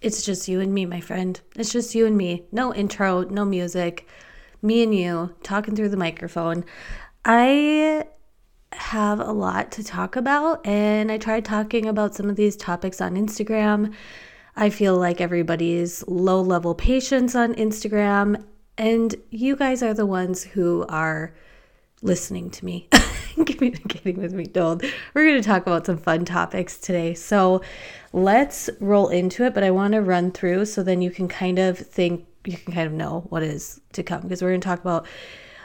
It's just you and me, my friend. It's just you and me. No intro, no music. Me and you talking through the microphone. I have a lot to talk about, and I tried talking about some of these topics on Instagram. I feel like everybody's low level patience on Instagram, and you guys are the ones who are listening to me, communicating with me. Don't. We're going to talk about some fun topics today. So let's roll into it, but I want to run through so then you can kind of think, you can kind of know what is to come because we're going to talk about.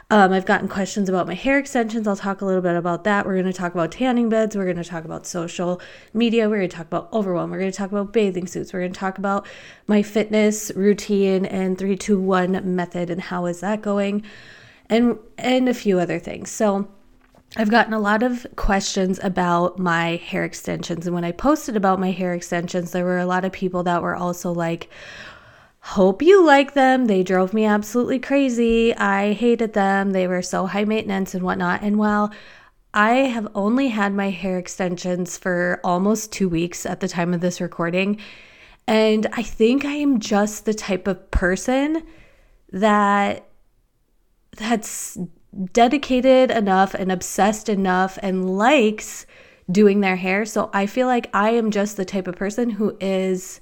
Um, I've gotten questions about my hair extensions. I'll talk a little bit about that. We're going to talk about tanning beds. We're going to talk about social media. We're going to talk about overwhelm. We're going to talk about bathing suits. We're going to talk about my fitness routine and 321 method and how is that going and and a few other things. So I've gotten a lot of questions about my hair extensions and when I posted about my hair extensions there were a lot of people that were also like hope you like them. They drove me absolutely crazy. I hated them. They were so high maintenance and whatnot. And while I have only had my hair extensions for almost two weeks at the time of this recording, and I think I am just the type of person that that's dedicated enough and obsessed enough and likes doing their hair. So I feel like I am just the type of person who is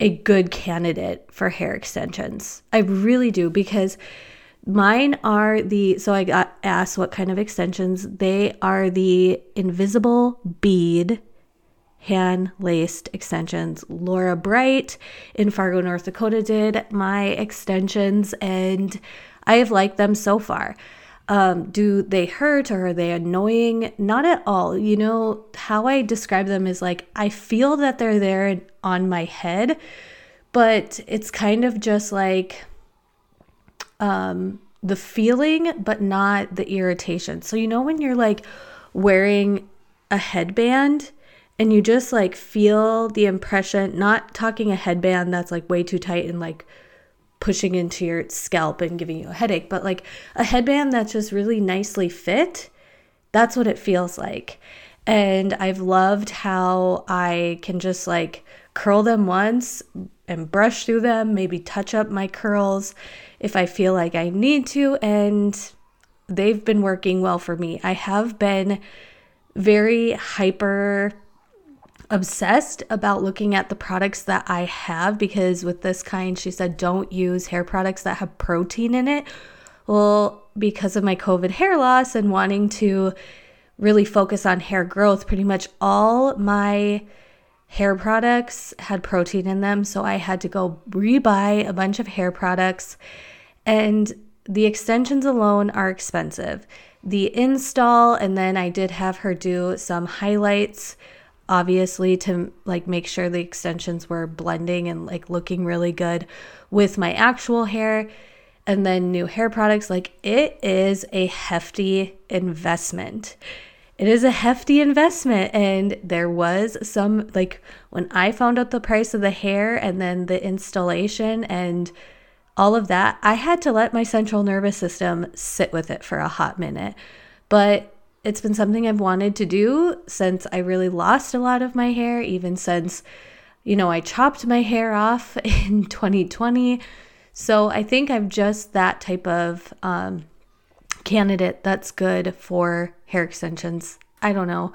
a good candidate for hair extensions. I really do because mine are the so I got asked what kind of extensions. They are the invisible bead hand laced extensions. Laura Bright in Fargo, North Dakota did my extensions and I have liked them so far. Um, do they hurt or are they annoying? Not at all. You know, how I describe them is like I feel that they're there on my head, but it's kind of just like um, the feeling, but not the irritation. So, you know, when you're like wearing a headband and you just like feel the impression, not talking a headband that's like way too tight and like pushing into your scalp and giving you a headache, but like a headband that's just really nicely fit, that's what it feels like. And I've loved how I can just like curl them once and brush through them, maybe touch up my curls if I feel like I need to. And they've been working well for me. I have been very hyper obsessed about looking at the products that I have because with this kind, she said, don't use hair products that have protein in it. Well, because of my COVID hair loss and wanting to really focus on hair growth, pretty much all my hair products had protein in them. So I had to go rebuy a bunch of hair products. And the extensions alone are expensive. The install, and then I did have her do some highlights obviously to like make sure the extensions were blending and like looking really good with my actual hair and then new hair products like it is a hefty investment. It is a hefty investment and there was some like when i found out the price of the hair and then the installation and all of that i had to let my central nervous system sit with it for a hot minute. But it's been something I've wanted to do since I really lost a lot of my hair, even since, you know, I chopped my hair off in 2020. So I think I'm just that type of um, candidate that's good for hair extensions. I don't know,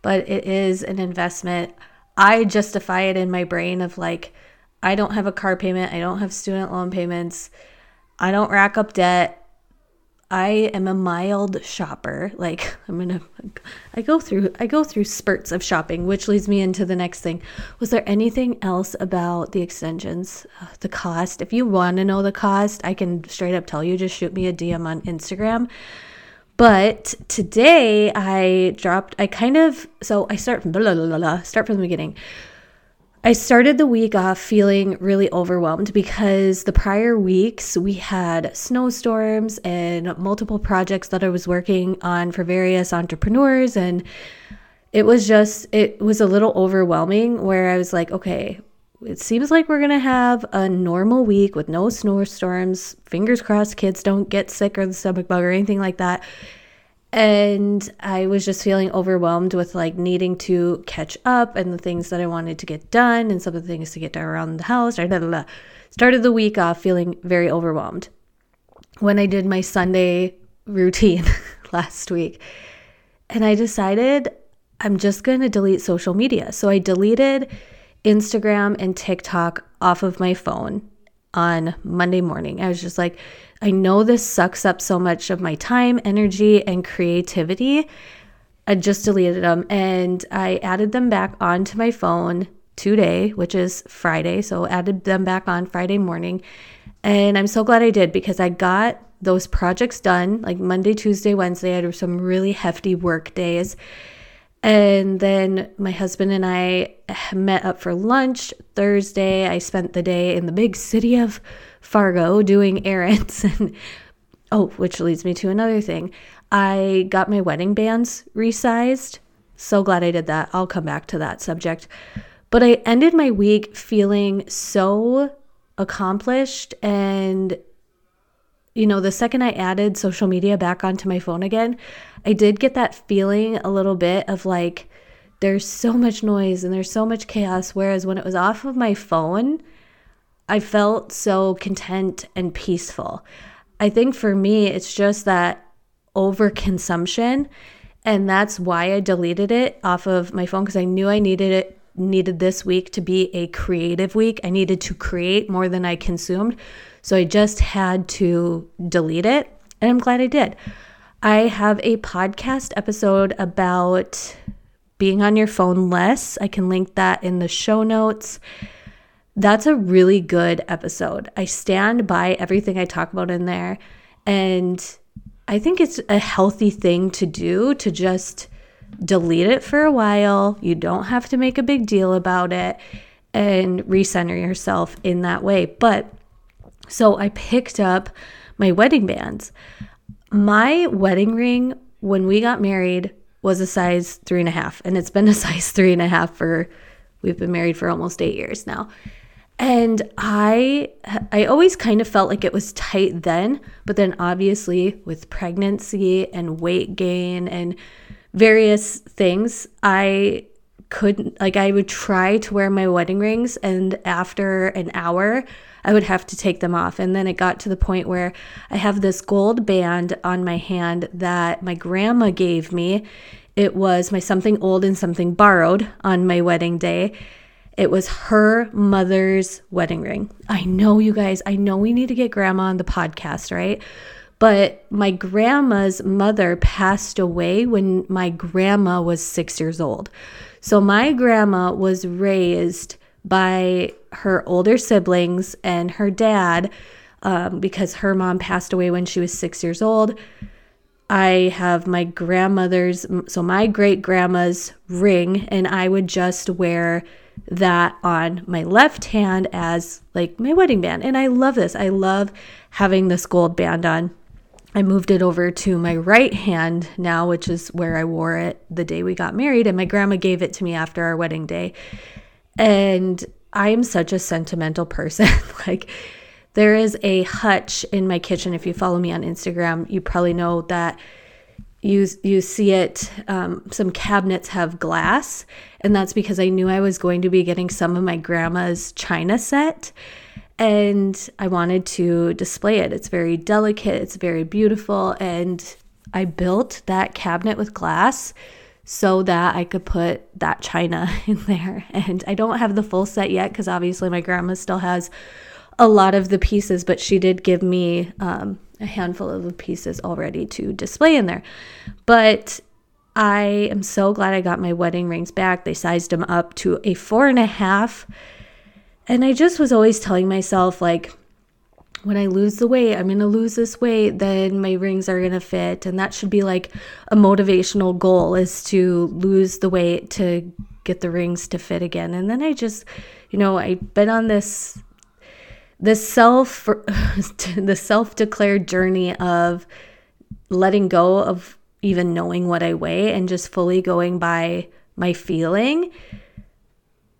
but it is an investment. I justify it in my brain of like, I don't have a car payment, I don't have student loan payments, I don't rack up debt. I am a mild shopper. Like I'm gonna, I go through, I go through spurts of shopping, which leads me into the next thing. Was there anything else about the extensions, uh, the cost? If you want to know the cost, I can straight up tell you. Just shoot me a DM on Instagram. But today I dropped. I kind of so I start from blah, blah, blah, start from the beginning. I started the week off feeling really overwhelmed because the prior weeks we had snowstorms and multiple projects that I was working on for various entrepreneurs. And it was just, it was a little overwhelming where I was like, okay, it seems like we're going to have a normal week with no snowstorms. Fingers crossed kids don't get sick or the stomach bug or anything like that. And I was just feeling overwhelmed with like needing to catch up and the things that I wanted to get done and some of the things to get done around the house. Blah, blah, blah. Started the week off feeling very overwhelmed. When I did my Sunday routine last week, and I decided I'm just going to delete social media. So I deleted Instagram and TikTok off of my phone on Monday morning. I was just like, I know this sucks up so much of my time, energy, and creativity. I just deleted them and I added them back onto my phone today, which is Friday. So added them back on Friday morning. And I'm so glad I did because I got those projects done like Monday, Tuesday, Wednesday. I had some really hefty work days. And then my husband and I met up for lunch Thursday. I spent the day in the big city of Fargo doing errands. And oh, which leads me to another thing. I got my wedding bands resized. So glad I did that. I'll come back to that subject. But I ended my week feeling so accomplished and you know, the second I added social media back onto my phone again, I did get that feeling a little bit of like there's so much noise and there's so much chaos. Whereas when it was off of my phone, I felt so content and peaceful. I think for me, it's just that overconsumption. And that's why I deleted it off of my phone because I knew I needed it needed this week to be a creative week. I needed to create more than I consumed. So I just had to delete it. And I'm glad I did. I have a podcast episode about being on your phone less. I can link that in the show notes. That's a really good episode. I stand by everything I talk about in there. And I think it's a healthy thing to do to just delete it for a while. You don't have to make a big deal about it and recenter yourself in that way. But so I picked up my wedding bands. My wedding ring when we got married was a size three and a half, and it's been a size three and a half for we've been married for almost eight years now. And I I always kind of felt like it was tight then, but then obviously with pregnancy and weight gain and various things, I couldn't like I would try to wear my wedding rings and after an hour I would have to take them off. And then it got to the point where I have this gold band on my hand that my grandma gave me. It was my something old and something borrowed on my wedding day. It was her mother's wedding ring. I know, you guys, I know we need to get grandma on the podcast, right? But my grandma's mother passed away when my grandma was six years old. So my grandma was raised by her older siblings and her dad um, because her mom passed away when she was six years old. I have my grandmother's, so my great grandma's ring, and I would just wear that on my left hand as like my wedding band. And I love this. I love having this gold band on. I moved it over to my right hand now, which is where I wore it the day we got married. And my grandma gave it to me after our wedding day. And I'm such a sentimental person. like, there is a hutch in my kitchen. If you follow me on Instagram, you probably know that you you see it. Um, some cabinets have glass, and that's because I knew I was going to be getting some of my grandma's china set, and I wanted to display it. It's very delicate. It's very beautiful, and I built that cabinet with glass so that I could put that china in there. And I don't have the full set yet because obviously my grandma still has a lot of the pieces, but she did give me um, a handful of the pieces already to display in there. But I am so glad I got my wedding rings back. They sized them up to a four and a half. And I just was always telling myself, like, when I lose the weight, I'm going to lose this weight, then my rings are going to fit. And that should be like a motivational goal is to lose the weight to get the rings to fit again. And then I just, you know, I've been on this this self the self-declared journey of letting go of even knowing what I weigh and just fully going by my feeling.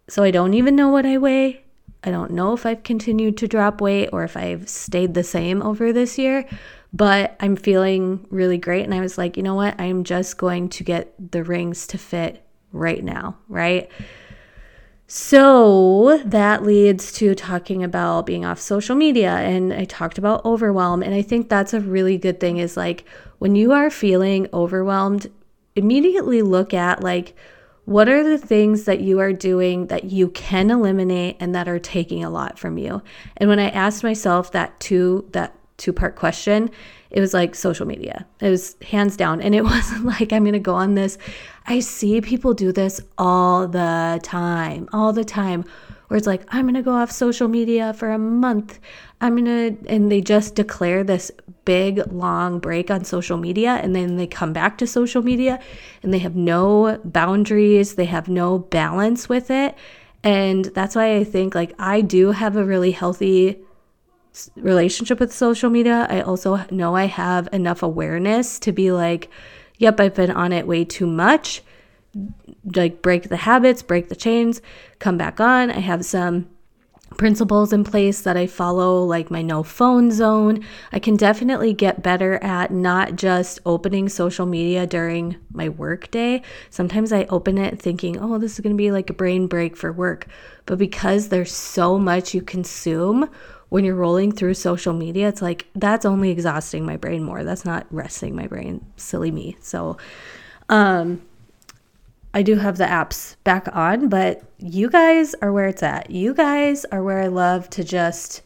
So I don't even know what I weigh. I don't know if I've continued to drop weight or if I've stayed the same over this year, but I'm feeling really great. And I was like, you know what? I'm just going to get the rings to fit right now, right? So that leads to talking about being off social media. And I talked about overwhelm. And I think that's a really good thing is like when you are feeling overwhelmed, immediately look at like, what are the things that you are doing that you can eliminate and that are taking a lot from you? And when I asked myself that two that two part question, it was like social media. It was hands down. And it wasn't like I'm going to go on this. I see people do this all the time, all the time, where it's like, I'm going to go off social media for a month. I'm going to, and they just declare this big, long break on social media. And then they come back to social media and they have no boundaries, they have no balance with it. And that's why I think like I do have a really healthy relationship with social media, I also know I have enough awareness to be like, yep, I've been on it way too much. Like, break the habits, break the chains, come back on. I have some principles in place that I follow, like my no phone zone. I can definitely get better at not just opening social media during my work day. Sometimes I open it thinking, oh, this is going to be like a brain break for work. But because there's so much you consume, when you're rolling through social media, it's like that's only exhausting my brain more. That's not resting my brain. Silly me. So, um, I do have the apps back on, but you guys are where it's at. You guys are where I love to just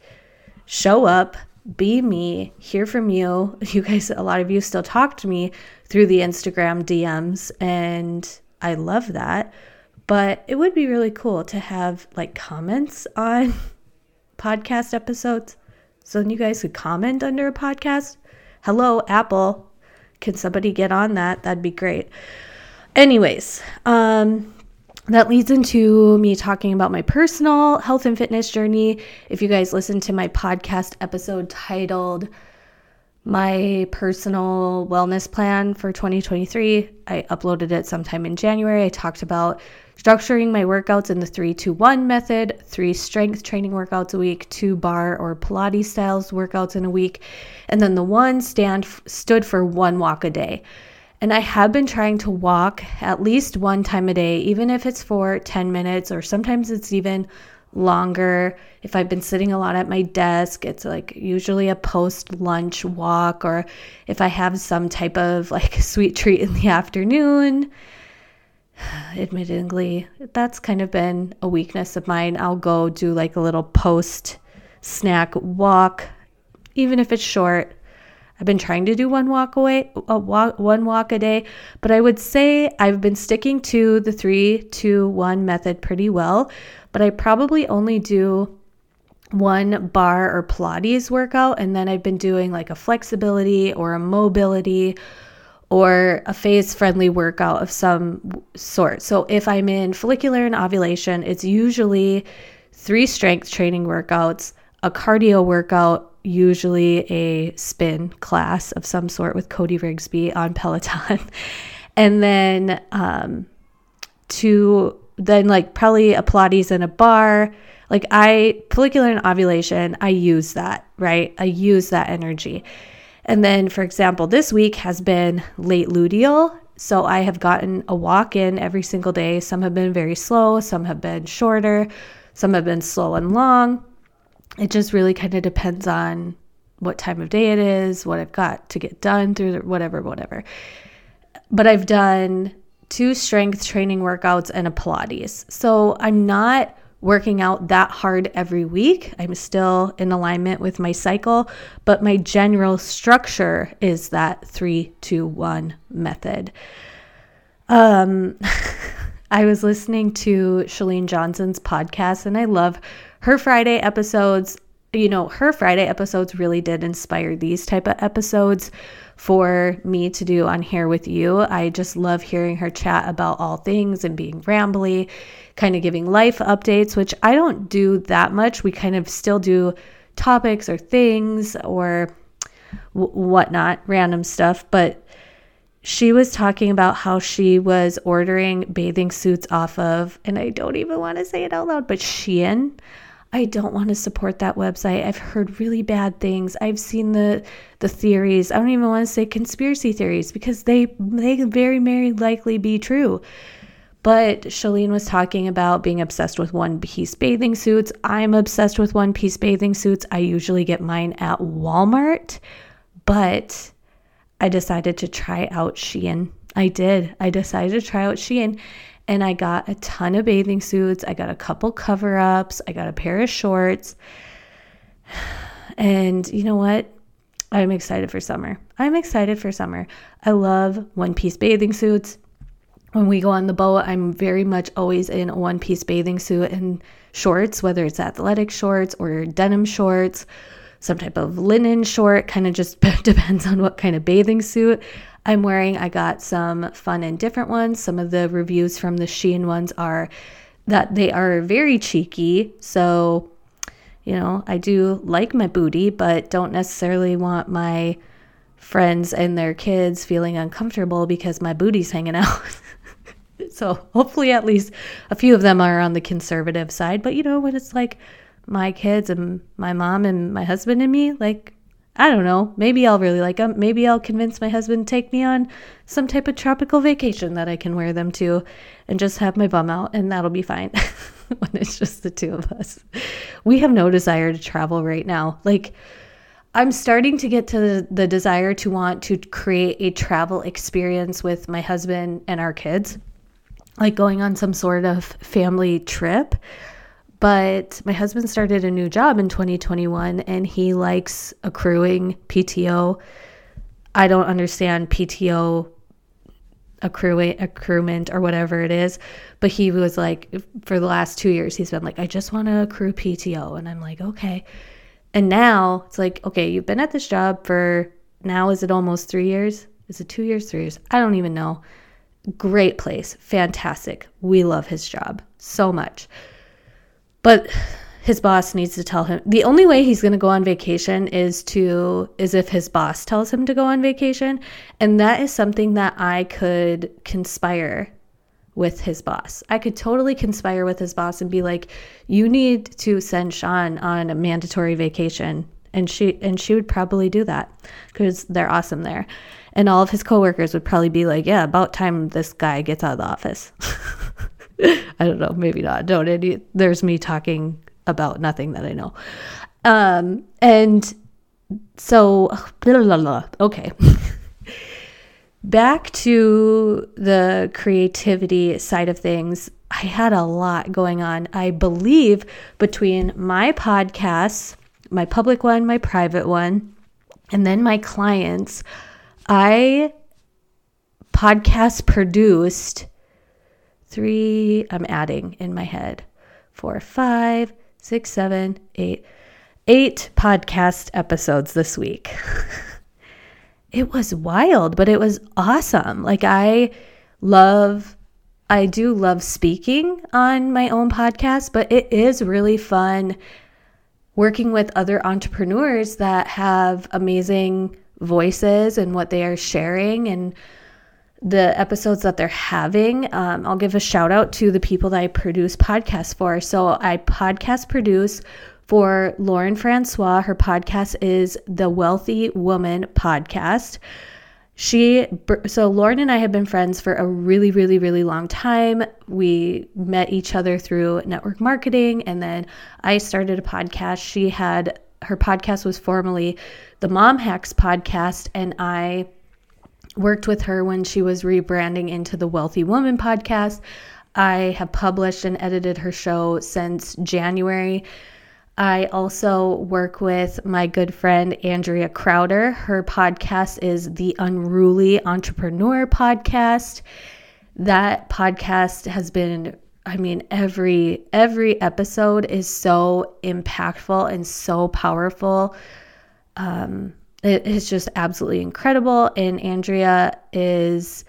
show up, be me, hear from you. You guys, a lot of you still talk to me through the Instagram DMs, and I love that. But it would be really cool to have like comments on podcast episodes. So then you guys could comment under a podcast. Hello, Apple. Can somebody get on that? That'd be great. Anyways, um, that leads into me talking about my personal health and fitness journey. If you guys listen to my podcast episode titled My Personal Wellness Plan for 2023, I uploaded it sometime in January. I talked about structuring my workouts in the 3 to 1 method, three strength training workouts a week, two barre or Pilates styles workouts in a week, and then the one stand stood for one walk a day. And I have been trying to walk at least one time a day, even if it's for 10 minutes or sometimes it's even longer. If I've been sitting a lot at my desk, it's like usually a post lunch walk, or if I have some type of like sweet treat in the afternoon, admittedly, that's kind of been a weakness of mine. I'll go do like a little post snack walk, even if it's short. I've been trying to do one walk away, a walk, one walk a day, but I would say I've been sticking to the three, two, one method pretty well. But I probably only do one barre or Pilates workout, and then I've been doing like a flexibility or a mobility or a phase friendly workout of some sort. So if I'm in follicular and ovulation, it's usually three strength training workouts, a cardio workout, usually a spin class of some sort with Cody Rigsby on Peloton. and then um to then like probably a Pilates and a barre. Like I follicular and ovulation, I use that, right? I use that energy. And then, for example, this week has been late luteal. So I have gotten a walk in every single day. Some have been very slow, some have been shorter, some have been slow and long. It just really kind of depends on what time of day it is, what I've got to get done through the, whatever, whatever. But I've done two strength training workouts and a Pilates. So I'm not working out that hard every week. I'm still in alignment with my cycle, but my general structure is that three, two, one method. Um, I was listening to Chalene Johnson's podcast and I love her Friday episodes. You know, her Friday episodes really did inspire these type of episodes for me to do on here with you. I just love hearing her chat about all things and being rambly kind of giving life updates, which I don't do that much. We kind of still do topics or things or whatnot, random stuff. But she was talking about how she was ordering bathing suits off of, and I don't even want to say it out loud, but Shein. I don't want to support that website. I've heard really bad things. I've seen the the theories. I don't even want to say conspiracy theories because they they very very likely be true. But Chalene was talking about being obsessed with one piece bathing suits. I'm obsessed with one piece bathing suits. I usually get mine at Walmart, but I decided to try out Shein. I did. I decided to try out Shein and I got a ton of bathing suits. I got a couple cover ups. I got a pair of shorts. And you know what? I'm excited for summer. I'm excited for summer. I love one piece bathing suits when we go on the boat, I'm very much always in a one piece bathing suit and shorts, whether it's athletic shorts or denim shorts, some type of linen short, kind of just depends on what kind of bathing suit I'm wearing. I got some fun and different ones. Some of the reviews from the Shein ones are that they are very cheeky. So, you know, I do like my booty, but don't necessarily want my friends and their kids feeling uncomfortable because my booty's hanging out. So hopefully, at least a few of them are on the conservative side. But you know, when it's like my kids and my mom and my husband and me, like, I don't know, maybe I'll really like them. Maybe I'll convince my husband to take me on some type of tropical vacation that I can wear them to and just have my bum out, and that'll be fine when it's just the two of us. We have no desire to travel right now. Like, I'm starting to get to the, the desire to want to create a travel experience with my husband and our kids like going on some sort of family trip. But my husband started a new job in 2021 and he likes accruing PTO. I don't understand PTO accruing accruement or whatever it is but he was like for the last 2 years he's been like I just want to accrue PTO and I'm like okay and now it's like okay you've been at this job for now is it almost 3 years is it 2 years 3 years I don't even know Great place, fantastic. We love his job so much. But his boss needs to tell him the only way he's going to go on vacation is to is if his boss tells him to go on vacation and that is something that I could conspire with his boss. I could totally conspire with his boss and be like, "You need to send Sean on a mandatory vacation." And she and she would probably do that cuz they're awesome there. And all of his coworkers would probably be like, yeah, about time this guy gets out of the office. I don't know, maybe not. Don't any, there's me talking about nothing that I know. Um, and so, blah, blah, blah. okay. Back to the creativity side of things, I had a lot going on. I believe between my podcasts, my public one, my private one, and then my clients, I podcast produced three, I'm adding in my head four, five, six, seven, eight, eight podcast episodes this week. it was wild, but it was awesome. Like, I love, I do love speaking on my own podcast, but it is really fun working with other entrepreneurs that have amazing voices and what they are sharing and the episodes that they're having. Um, I'll give a shout out to the people that I produce podcasts for. So I podcast produce for Lauren Francois. Her podcast is the Wealthy Woman Podcast. She, so Lauren and I have been friends for a really, really, really long time. We met each other through network marketing, and then I started a podcast. She had her podcast was formerly the Mom Hacks podcast, and I worked with her when she was rebranding into the Wealthy Woman podcast. I have published and edited her show since January. I also work with my good friend Andrea Crowder. Her podcast is the Unruly Entrepreneur Podcast. That podcast has been I mean every every episode is so impactful and so powerful. Um, it is just absolutely incredible, and Andrea is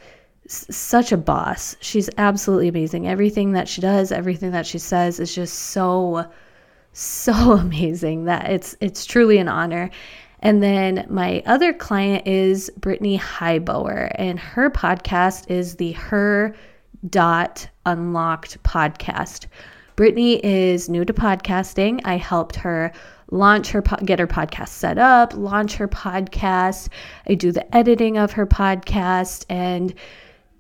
such a boss. She's absolutely amazing. Everything that she does, everything that she says is just so so amazing that it's it's truly an honor. And then my other client is Brittany Highbower, and her podcast is the Her Dot Unlocked podcast. Brittany is new to podcasting. I helped her launch her get her podcast set up, launch her podcast. I do the editing of her podcast and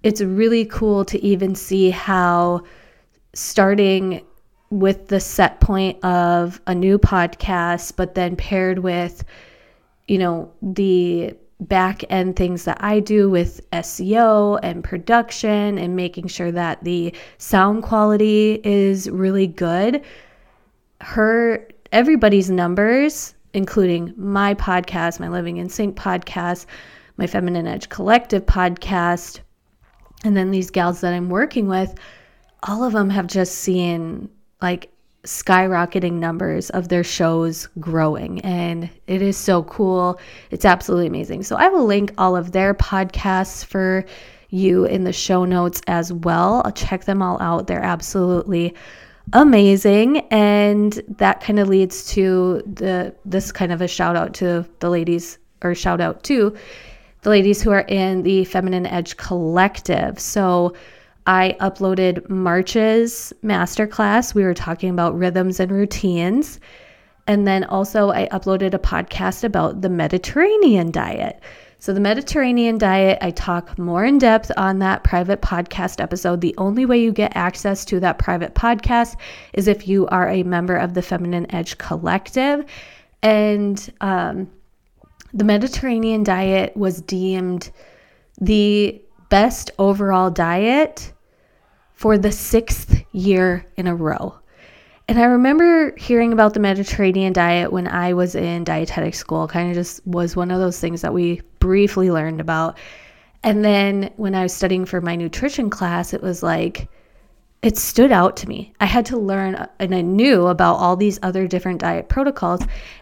it's really cool to even see how starting with the set point of a new podcast but then paired with you know the back end things that I do with SEO and production and making sure that the sound quality is really good. Her everybody's numbers, including my podcast, my Living in Sync podcast, my Feminine Edge Collective podcast, and then these gals that I'm working with, all of them have just seen like skyrocketing numbers of their shows growing and it is so cool. It's absolutely amazing. So i will link all of their podcasts for you in the show notes as well. I'll check them all out. They're absolutely amazing and that kind of leads to the this kind of a shout out to the ladies or shout out to the ladies who are in the feminine edge collective so I uploaded March's masterclass. We were talking about rhythms and routines. And then also, I uploaded a podcast about the Mediterranean diet. So, the Mediterranean diet, I talk more in depth on that private podcast episode. The only way you get access to that private podcast is if you are a member of the Feminine Edge Collective. And um, the Mediterranean diet was deemed the best overall diet for the sixth year in a row. And I remember hearing about the Mediterranean diet when I was in dietetic school, kind of just was one of those things that we briefly learned about. And then when I was studying for my nutrition class, it was like, it stood out to me. I had to learn, and I knew about all these other different diet protocols,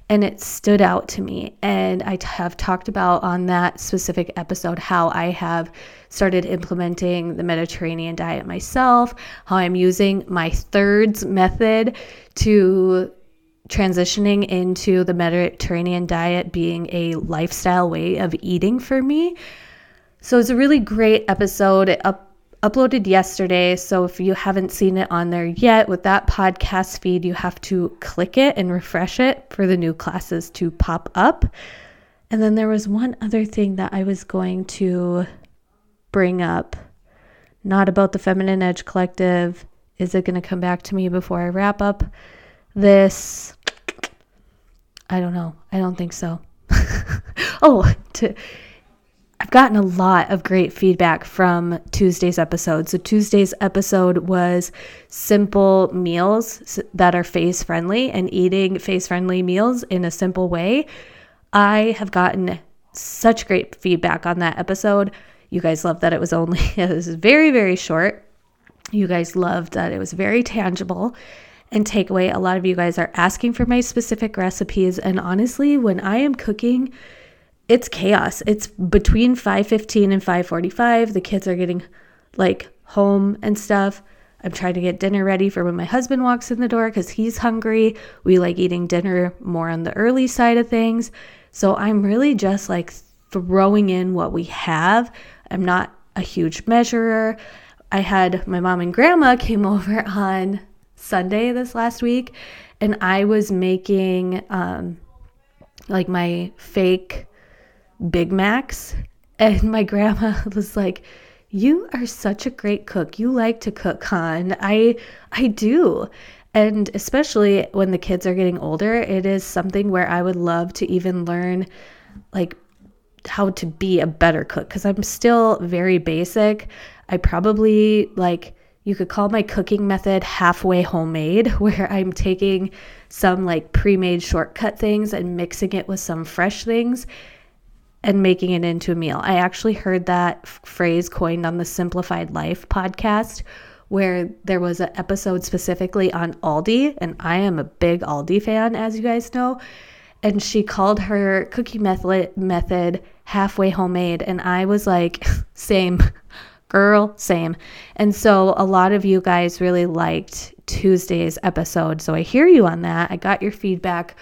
and it stood out to me. And I have talked about on that specific episode how I have started implementing the Mediterranean diet myself, how I'm using my thirds method to transitioning into the Mediterranean diet being a lifestyle way of eating for me. So it's a really great episode. It up uploaded yesterday. So if you haven't seen it on there yet with that podcast feed, you have to click it and refresh it for the new classes to pop up. And then there was one other thing that I was going to bring up, not about the Feminine Edge Collective. Is it going to come back to me before I wrap up this? I don't know. I don't think so. oh, to I've gotten a lot of great feedback from Tuesday's episode. So, Tuesday's episode was simple meals that are phase friendly and eating phase friendly meals in a simple way. I have gotten such great feedback on that episode. You guys loved that it was only, it was very, very short. You guys loved that it was very tangible. And takeaway, a lot of you guys are asking for my specific recipes. And honestly, when I am cooking, it's chaos. It's between 5:15 and 5:45. The kids are getting like home and stuff. I'm trying to get dinner ready for when my husband walks in the door cuz he's hungry. We like eating dinner more on the early side of things. So I'm really just like throwing in what we have. I'm not a huge measurer. I had my mom and grandma came over on Sunday this last week and I was making um like my fake Big Macs. And my grandma was like, "You are such a great cook. You like to cook, hon." I I do. And especially when the kids are getting older, it is something where I would love to even learn like how to be a better cook cuz I'm still very basic. I probably like you could call my cooking method halfway homemade, where I'm taking some like pre made shortcut things and mixing it with some fresh things and making it into a meal. I actually heard that phrase coined on the Simplified Life podcast, where there was an episode specifically on Aldi, and I am a big Aldi fan, as you guys know. And she called her cookie method method halfway homemade, and I was like, same, girl, same. And so a lot of you guys really liked Tuesday's episode, so I hear you on that. I got your feedback,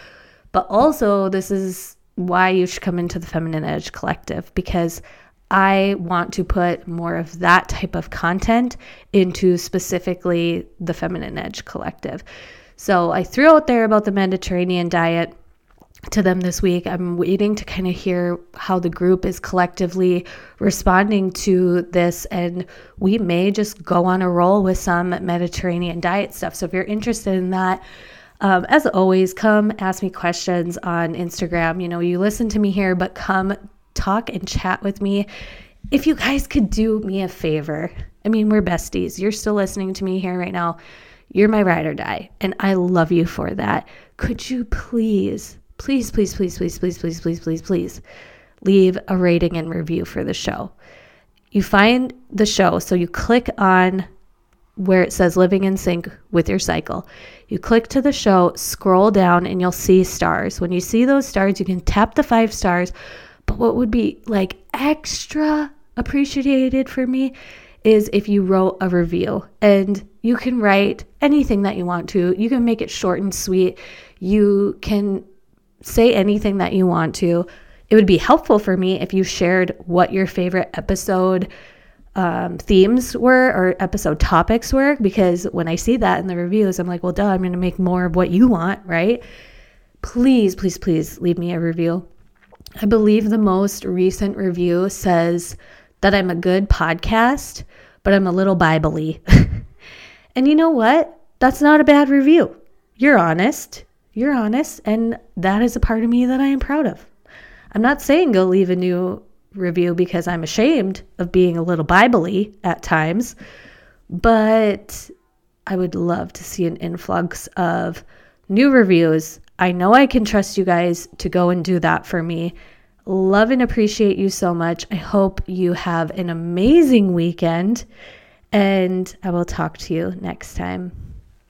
but also this is why you should come into the Feminine Edge Collective because I want to put more of that type of content into specifically the Feminine Edge Collective. So I threw out there about the Mediterranean diet to them this week. I'm waiting to kind of hear how the group is collectively responding to this, and we may just go on a roll with some Mediterranean diet stuff. So if you're interested in that, um, as always, come ask me questions on Instagram. You know, you listen to me here, but come talk and chat with me. If you guys could do me a favor, I mean, we're besties. You're still listening to me here right now. You're my ride or die, and I love you for that. Could you please please, please, please, please, please, please, please, please, please leave a rating and review for the show. You find the show, so you click on where it says living in sync with your cycle. You click to the show, scroll down, and you'll see stars. When you see those stars, you can tap the five stars. But what would be like extra appreciated for me is if you wrote a review and you can write anything that you want to. You can make it short and sweet. You can say anything that you want to. It would be helpful for me if you shared what your favorite episode um, themes were or episode topics were, because when I see that in the reviews, I'm like, well, duh, I'm going to make more of what you want, right? Please, please, please leave me a review. I believe the most recent review says that I'm a good podcast, but I'm a little Bible and you know what? That's not a bad review. You're honest. You're honest, and that is a part of me that I am proud of. I'm not saying go leave a new review because I'm ashamed of being a little biblically at times, but I would love to see an influx of new reviews. I know I can trust you guys to go and do that for me. Love and appreciate you so much. I hope you have an amazing weekend, and I will talk to you next time.